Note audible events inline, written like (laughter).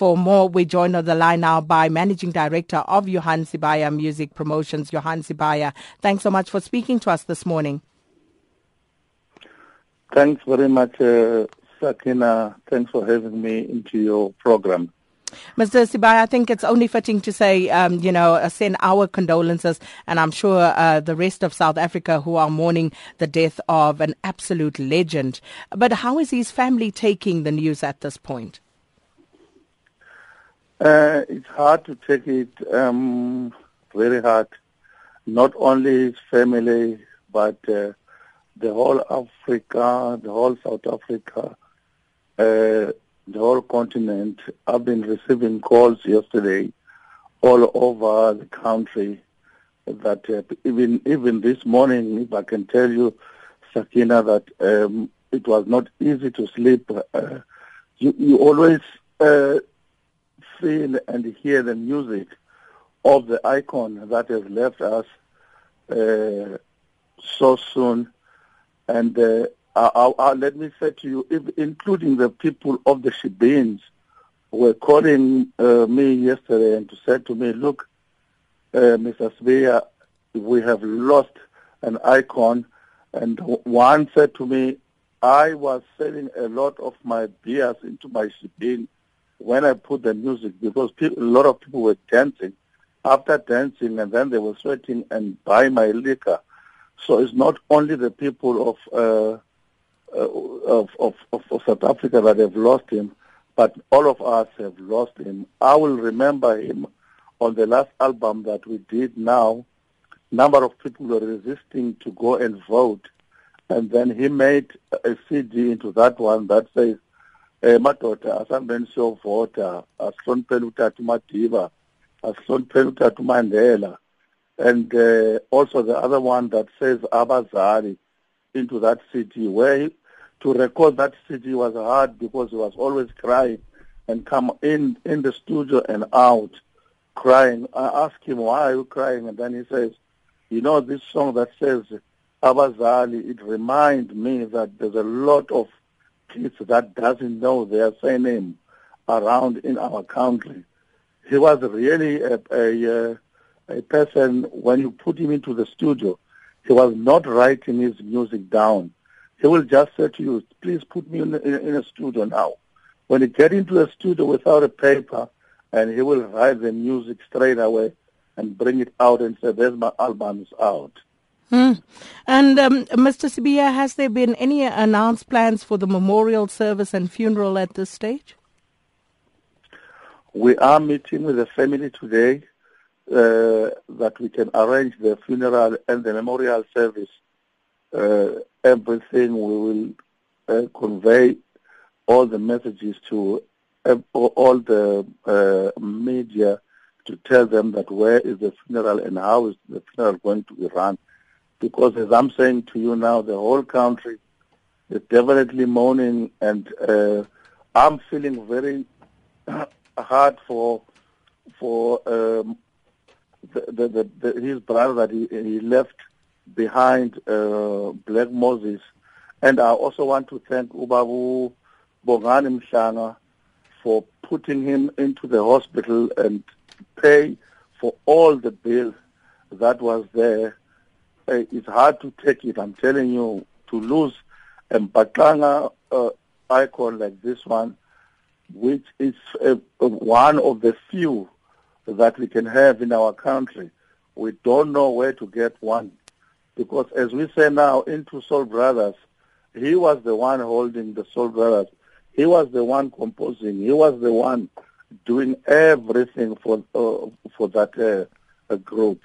For more, we join on the line now by Managing Director of Johann Sibaya Music Promotions, Johann Sibaya. Thanks so much for speaking to us this morning. Thanks very much, uh, Sakina. Thanks for having me into your program. Mr. Sibaya, I think it's only fitting to say, um, you know, uh, send our condolences, and I'm sure uh, the rest of South Africa who are mourning the death of an absolute legend. But how is his family taking the news at this point? Uh, it's hard to take it, um, very hard. Not only his family, but uh, the whole Africa, the whole South Africa, uh, the whole continent. I've been receiving calls yesterday all over the country that uh, even even this morning, if I can tell you, Sakina, that um, it was not easy to sleep. Uh, you, you always uh, feel and hear the music of the icon that has left us uh, so soon. And uh, uh, uh, let me say to you, if, including the people of the Shebeens, were calling uh, me yesterday and say to me, look, uh, Mr. Sibaya, we have lost an icon. And one said to me, I was selling a lot of my beers into my Shebeen when I put the music because a lot of people were dancing. After dancing and then they were sweating and buy my liquor. So it's not only the people of uh, uh, of, of, of, South Africa that have lost him, but all of us have lost him. I will remember him on the last album that we did now. Number of people were resisting to go and vote, and then he made a CD into that one that says, eh madoda asambeni siyovota asihlonipheni utata umadiba asihlonipheni utata umandela and uh, also the other one that says abazali into that city where he, to record that city was hard because he was always crying and come in in the studio and out crying. I ask him, why are you crying? And then he says, you know, this song that says Abazali, it reminds me that there's a lot of kids that doesn't know their surname around in our country. He was really a, a, uh, a person, when you put him into the studio, he was not writing his music down he will just say to you, please put me in, in, in a studio now. When you get into a studio without a paper, and he will write the music straight away and bring it out and say, there's my album is out. Hmm. And um, Mr. Sibaya, has there been any announced plans for the memorial service and funeral at this stage? We are meeting with the family today uh, that we can arrange the funeral and the memorial service uh, everything. We will uh, convey all the messages to all the uh, media to tell them that where is the funeral and how is the funeral going to be run. Because as I'm saying to you now, the whole country is definitely mourning and uh, I'm feeling very (coughs) hard for for um, the, the, the, his brother that he, he left behind uh, Black Moses. And I also want to thank Ubabu Bongani Mshanga for putting him into the hospital and pay for all the bills that was there. Uh, it's hard to take it, I'm telling you, to lose a Mbaqanga uh, icon like this one, which is uh, one of the few that we can have in our country. We don't know where to get one because as we say now into Soul Brothers, he was the one holding the Soul Brothers. He was the one composing. He was the one doing everything for uh, for that uh, group.